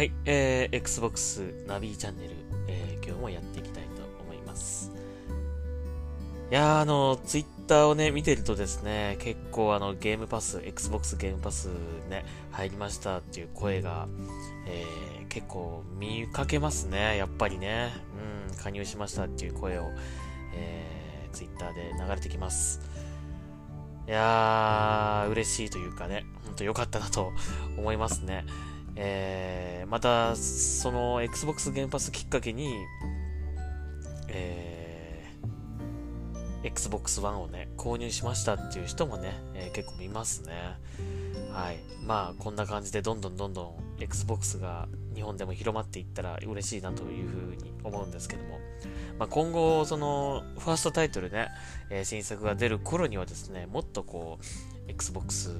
はい、えー、Xbox ナビチャンネル、えー、今日もやっていきたいと思います。いやー、あの、ツイッターをね、見てるとですね、結構あの、ゲームパス、Xbox ゲームパスね、入りましたっていう声が、えー、結構見かけますね、やっぱりね。うん、加入しましたっていう声を、えー、ツイッターで流れてきます。いやー、嬉しいというかね、ほんと良かったなと思いますね。えー、また、その Xbox ゲームパスきっかけに、えー、Xbox One をね、購入しましたっていう人もね、えー結構見ますね。はい。まあ、こんな感じでどんどんどんどん Xbox が日本でも広まっていったら嬉しいなというふうに思うんですけども、まあ、今後、その、ファーストタイトルね、えー新作が出る頃にはですね、もっとこう、Xbox、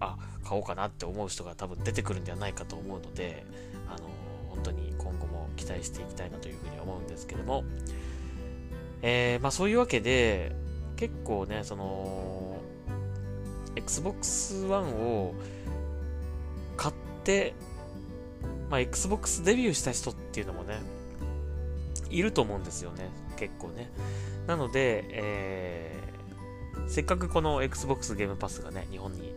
あ、買おうかなって思う人が多分出てくるんではないかと思うので、あの、本当に今後も期待していきたいなというふうに思うんですけども、えーまあそういうわけで、結構ね、その、Xbox One を買って、まあ Xbox デビューした人っていうのもね、いると思うんですよね、結構ね。なので、えーせっかくこの Xbox ゲームパスがね、日本に、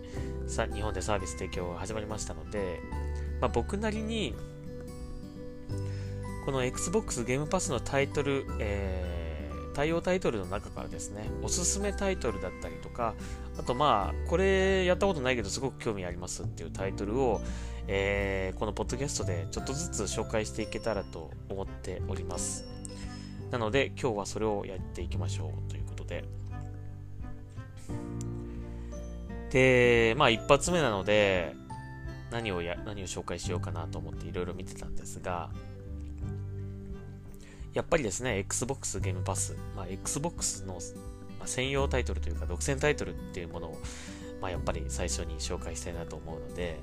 さ日本でサービス提供が始まりましたので、まあ、僕なりに、この Xbox ゲームパスのタイトル、えー対応タイトルの中からですね、おすすめタイトルだったりとか、あとまあ、これやったことないけどすごく興味ありますっていうタイトルを、えーこのポッドキャストでちょっとずつ紹介していけたらと思っております。なので、今日はそれをやっていきましょうということで。で、まあ一発目なので、何をや、何を紹介しようかなと思っていろいろ見てたんですが、やっぱりですね、Xbox ゲームパス、まあ、Xbox の、専用タイトルというか、独占タイトルっていうものを、まあ、やっぱり最初に紹介したいなと思うので、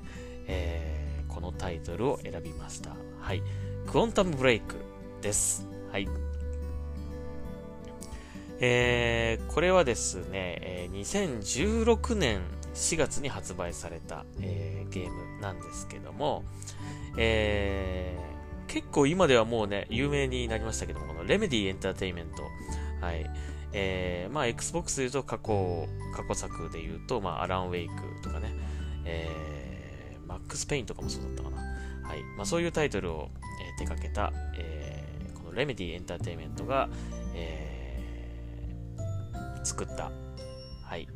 えーこのタイトルを選びました。はい。クォンタムブレイクです。はい。えーこれはですね、2016年4月に発売された、えーゲームなんですけども、えー結構今ではもうね、有名になりましたけども、このレメディエンターテイメント。はい。えーまあ、Xbox で言うと過去、過去作で言うと、まあ、アランウェイクとかね、えーマックスペインとかもそうだったかな。はい。まあ、そういうタイトルを、えー手掛けた、えーこのレメディエンターテイメントが、えー作った、はい、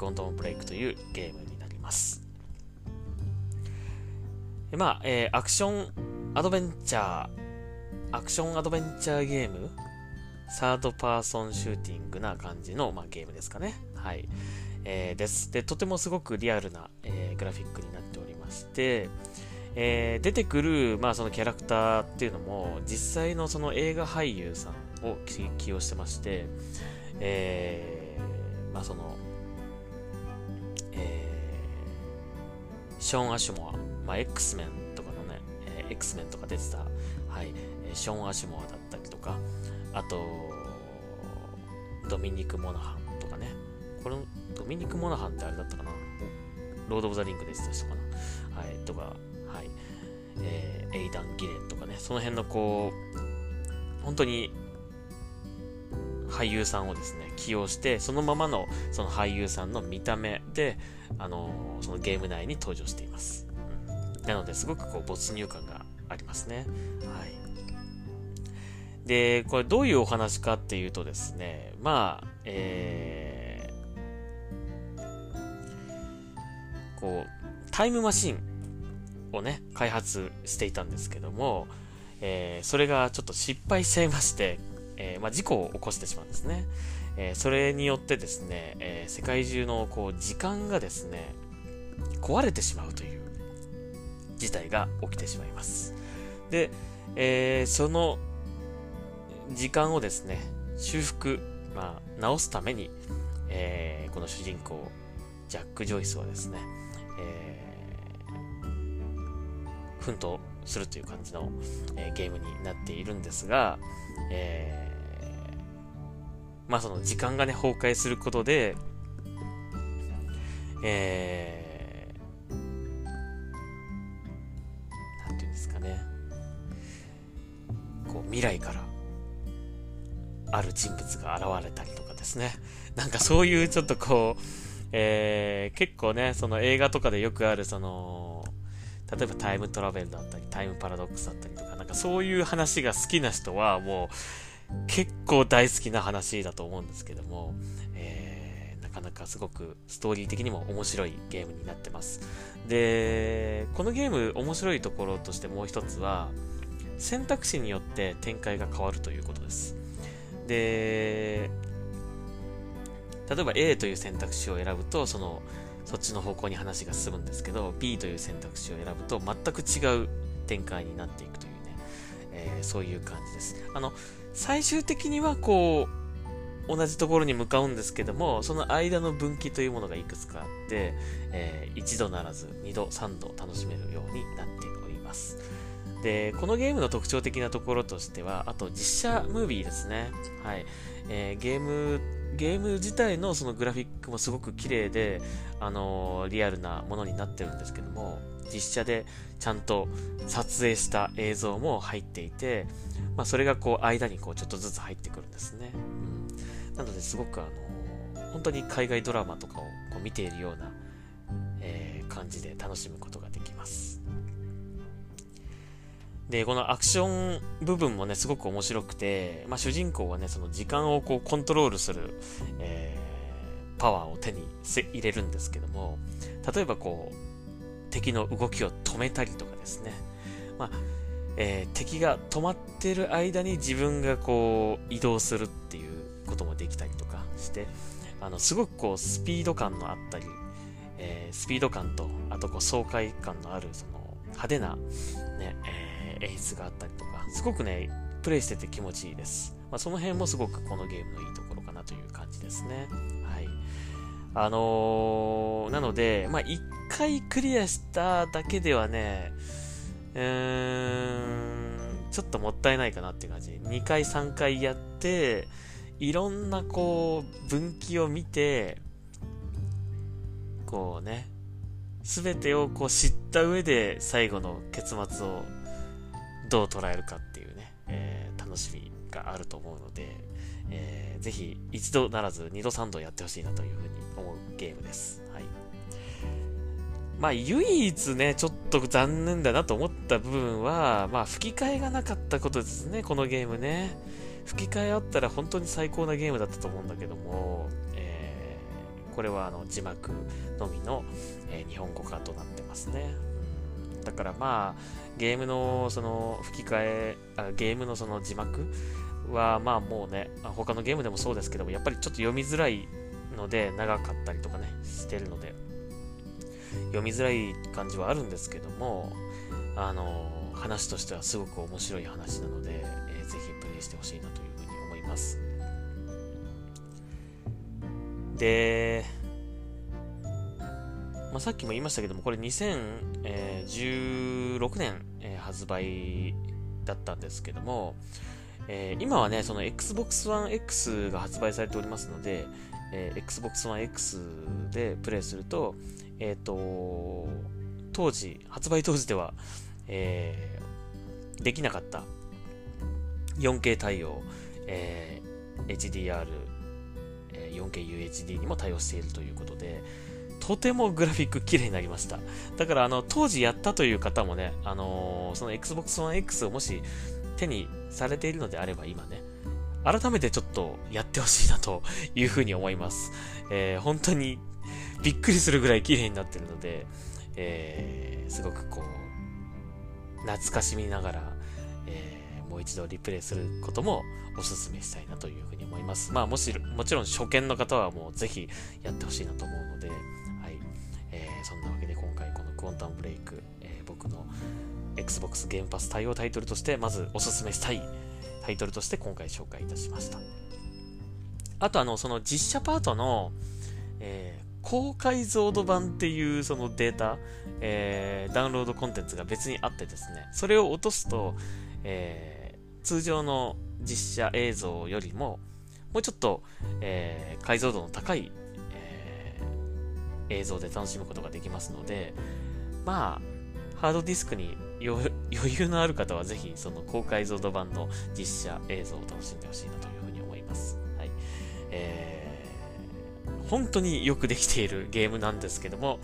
クォントムブレイクというゲームになります。まあ、えーアクションアドベンチャー、アクションアドベンチャーゲームサードパーソンシューティングな感じの、まあ、ゲームですかね。はい。えーです。で、とてもすごくリアルな、えーグラフィックになっておりまして、えー出てくる、まあ、そのキャラクターっていうのも、実際のその映画俳優さんを起起用してまして、えーまあ、その、ショーン・アシュモア、まあ、X メンとかのね、えー X メンとか出てた、はい、えショーン・アシュモアだったりとか、あと、ドミニク・モナハンとかね、このドミニク・モナハンってあれだったかなロード・オブ・ザ・リングでした人かなはい、とか、はい、えーエイダン・ギレンとかね、その辺のこう、本当に俳優さんをですね、起用して、そのままのその俳優さんの見た目で、あのーそのゲーム内に登場しています。うんなので、すごくこう没入感がありますね。はい。で、これどういうお話かっていうとですね、まあ、えー、こう、タイムマシンをね、開発していたんですけども、えーそれがちょっと失敗しちゃいまして、えーまあ、事故を起こしてしまうんですね。えーそれによってですね、えー世界中のこう時間がですね、壊れてしまうという事態が起きてしまいます。で、えーその時間をですね、修復、まあ、直すために、えーこの主人公、ジャック・ジョイスはですね、えー奮闘するという感じの、えーゲームになっているんですが、えーまあその時間がね、崩壊することで、えーなんていうんですかね、こう未来からある人物が現れたりとかですね。なんかそういうちょっとこう、えー、結構ね、その映画とかでよくあるその、例えばタイムトラベルだったり、タイムパラドックスだったりとか、なんかそういう話が好きな人はもう結構大好きな話だと思うんですけども、えー、なかなかすごくストーリー的にも面白いゲームになってます。で、このゲーム面白いところとしてもう一つは、選択肢によって展開が変わるということです。で、例えば A という選択肢を選ぶと、その、そっちの方向に話が進むんですけど、B という選択肢を選ぶと、全く違う展開になっていくというね、えー、そういう感じです。あの、最終的にはこう、同じところに向かうんですけども、その間の分岐というものがいくつかあって、えー、一度ならず2度、3度楽しめるようになっております。で、このゲームの特徴的なところとしては、あと実写ムービーですね。はい。えー、ゲーム、ゲーム自体のそのグラフィックもすごく綺麗で、あのー、リアルなものになってるんですけども、実写でちゃんと撮影した映像も入っていて、まあ、それがこう間にこうちょっとずつ入ってくるんですね。うん、なのですごくあのー、本当に海外ドラマとかをこう見ているような、え、感じで楽しむことができます。で、このアクション部分もね、すごく面白くて、まあ、主人公はね、その時間をこうコントロールする、えー、パワーを手に入れるんですけども、例えばこう、敵の動きを止めたりとかですね、まあ、えー、敵が止まってる間に自分がこう移動するっていうこともできたりとかして、あの、すごくこうスピード感のあったり、えー、スピード感と、あとこう爽快感のある、その派手な、ね、えー演出があったりとか、すごくね、プレイしてて気持ちいいです。まあ、その辺もすごくこのゲームのいいところかなという感じですね。はい。あのー、なので、まあ、1回クリアしただけではね、うーん、ちょっともったいないかなっていう感じ。2回3回やって、いろんなこう、分岐を見て、こうね、すべてをこう知った上で最後の結末をどう捉えるかっていうね、えー、楽しみがあると思うので、えー、ぜひ一度ならず二度三度やってほしいなというふうに思うゲームです。はい。まあ、唯一ね、ちょっと残念だなと思った部分は、まあ、吹き替えがなかったことですね、このゲームね。吹き替えあったら本当に最高なゲームだったと思うんだけども、えー、これはあの字幕のみの、えー、日本語化となってますね。だからまあ、ゲームのその吹き替えあ、ゲームのその字幕はまあもうね、他のゲームでもそうですけども、やっぱりちょっと読みづらいので、長かったりとかね、してるので、読みづらい感じはあるんですけども、あの、話としてはすごく面白い話なので、えー、ぜひプレイしてほしいなというふうに思います。で、まあ、さっきも言いましたけども、これ2016年、え、発売だったんですけども、えー、今はね、その Xbox One X が発売されておりますので、えー、Xbox One X でプレイすると、えっ、ー、と、当時、発売当時では、えー、できなかった 4K 対応、えー、HDR、4KUHD にも対応しているということで、とてもグラフィック綺麗になりました。だから、あの、当時やったという方もね、あのー、その Xbox One X をもし手にされているのであれば今ね、改めてちょっとやってほしいなというふうに思います。えー、本当にびっくりするぐらい綺麗になってるので、えー、すごくこう、懐かしみながら、えー、もう一度リプレイすることもお勧めしたいなというふうに思います。まあもし、もちろん初見の方はもうぜひやってほしいなと思うので、そんなわけで今回このクォンタムブレイク、えー、僕の Xbox ゲームパス対応タイトルとしてまずおすすめしたいタイトルとして今回紹介いたしました。あとあの、その実写パートの、えー、高解像度版っていうそのデータ、えー、ダウンロードコンテンツが別にあってですね、それを落とすと、えー、通常の実写映像よりも、もうちょっと、えー、解像度の高い映像で楽しむことができますので、まあ、ハードディスクに 余裕のある方はぜひその高解像度版の実写映像を楽しんでほしいなというふうに思います。はい。えー、本当によくできているゲームなんですけども、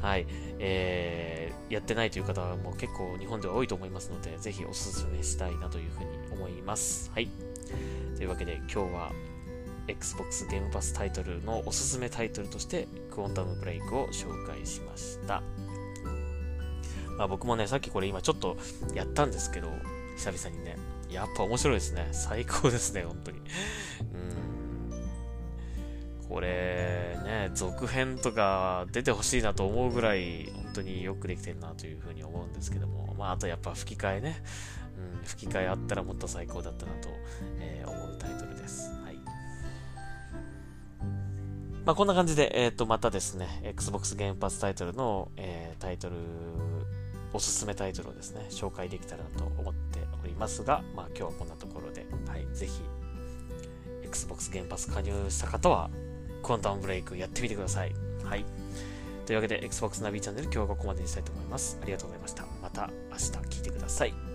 はい。えー、やってないという方はもう結構日本では多いと思いますので、ぜひおすすめしたいなというふうに思います。はい。というわけで今日は Xbox ゲームパスタイトルのおすすめタイトルとしてクォンタムブレイクを紹介しました。まあ僕もね、さっきこれ今ちょっとやったんですけど、久々にね、やっぱ面白いですね。最高ですね、本当に。うん。これ、ね、続編とか出てほしいなと思うぐらい、本当によくできてるなというふうに思うんですけども、まああとやっぱ吹き替えね。うん、吹き替えあったらもっと最高だったなと、えー、思うタイトルです。まあ、こんな感じで、えっ、ー、と、またですね、Xbox ゲームパスタイトルの、えー、タイトル、おすすめタイトルをですね、紹介できたらなと思っておりますが、まあ、今日はこんなところで、はい、ぜひ、Xbox ゲームパス加入した方は、クォンタムブレイクやってみてください。はい。というわけで、Xbox ナビチャンネル今日はここまでにしたいと思います。ありがとうございました。また明日聞いてください。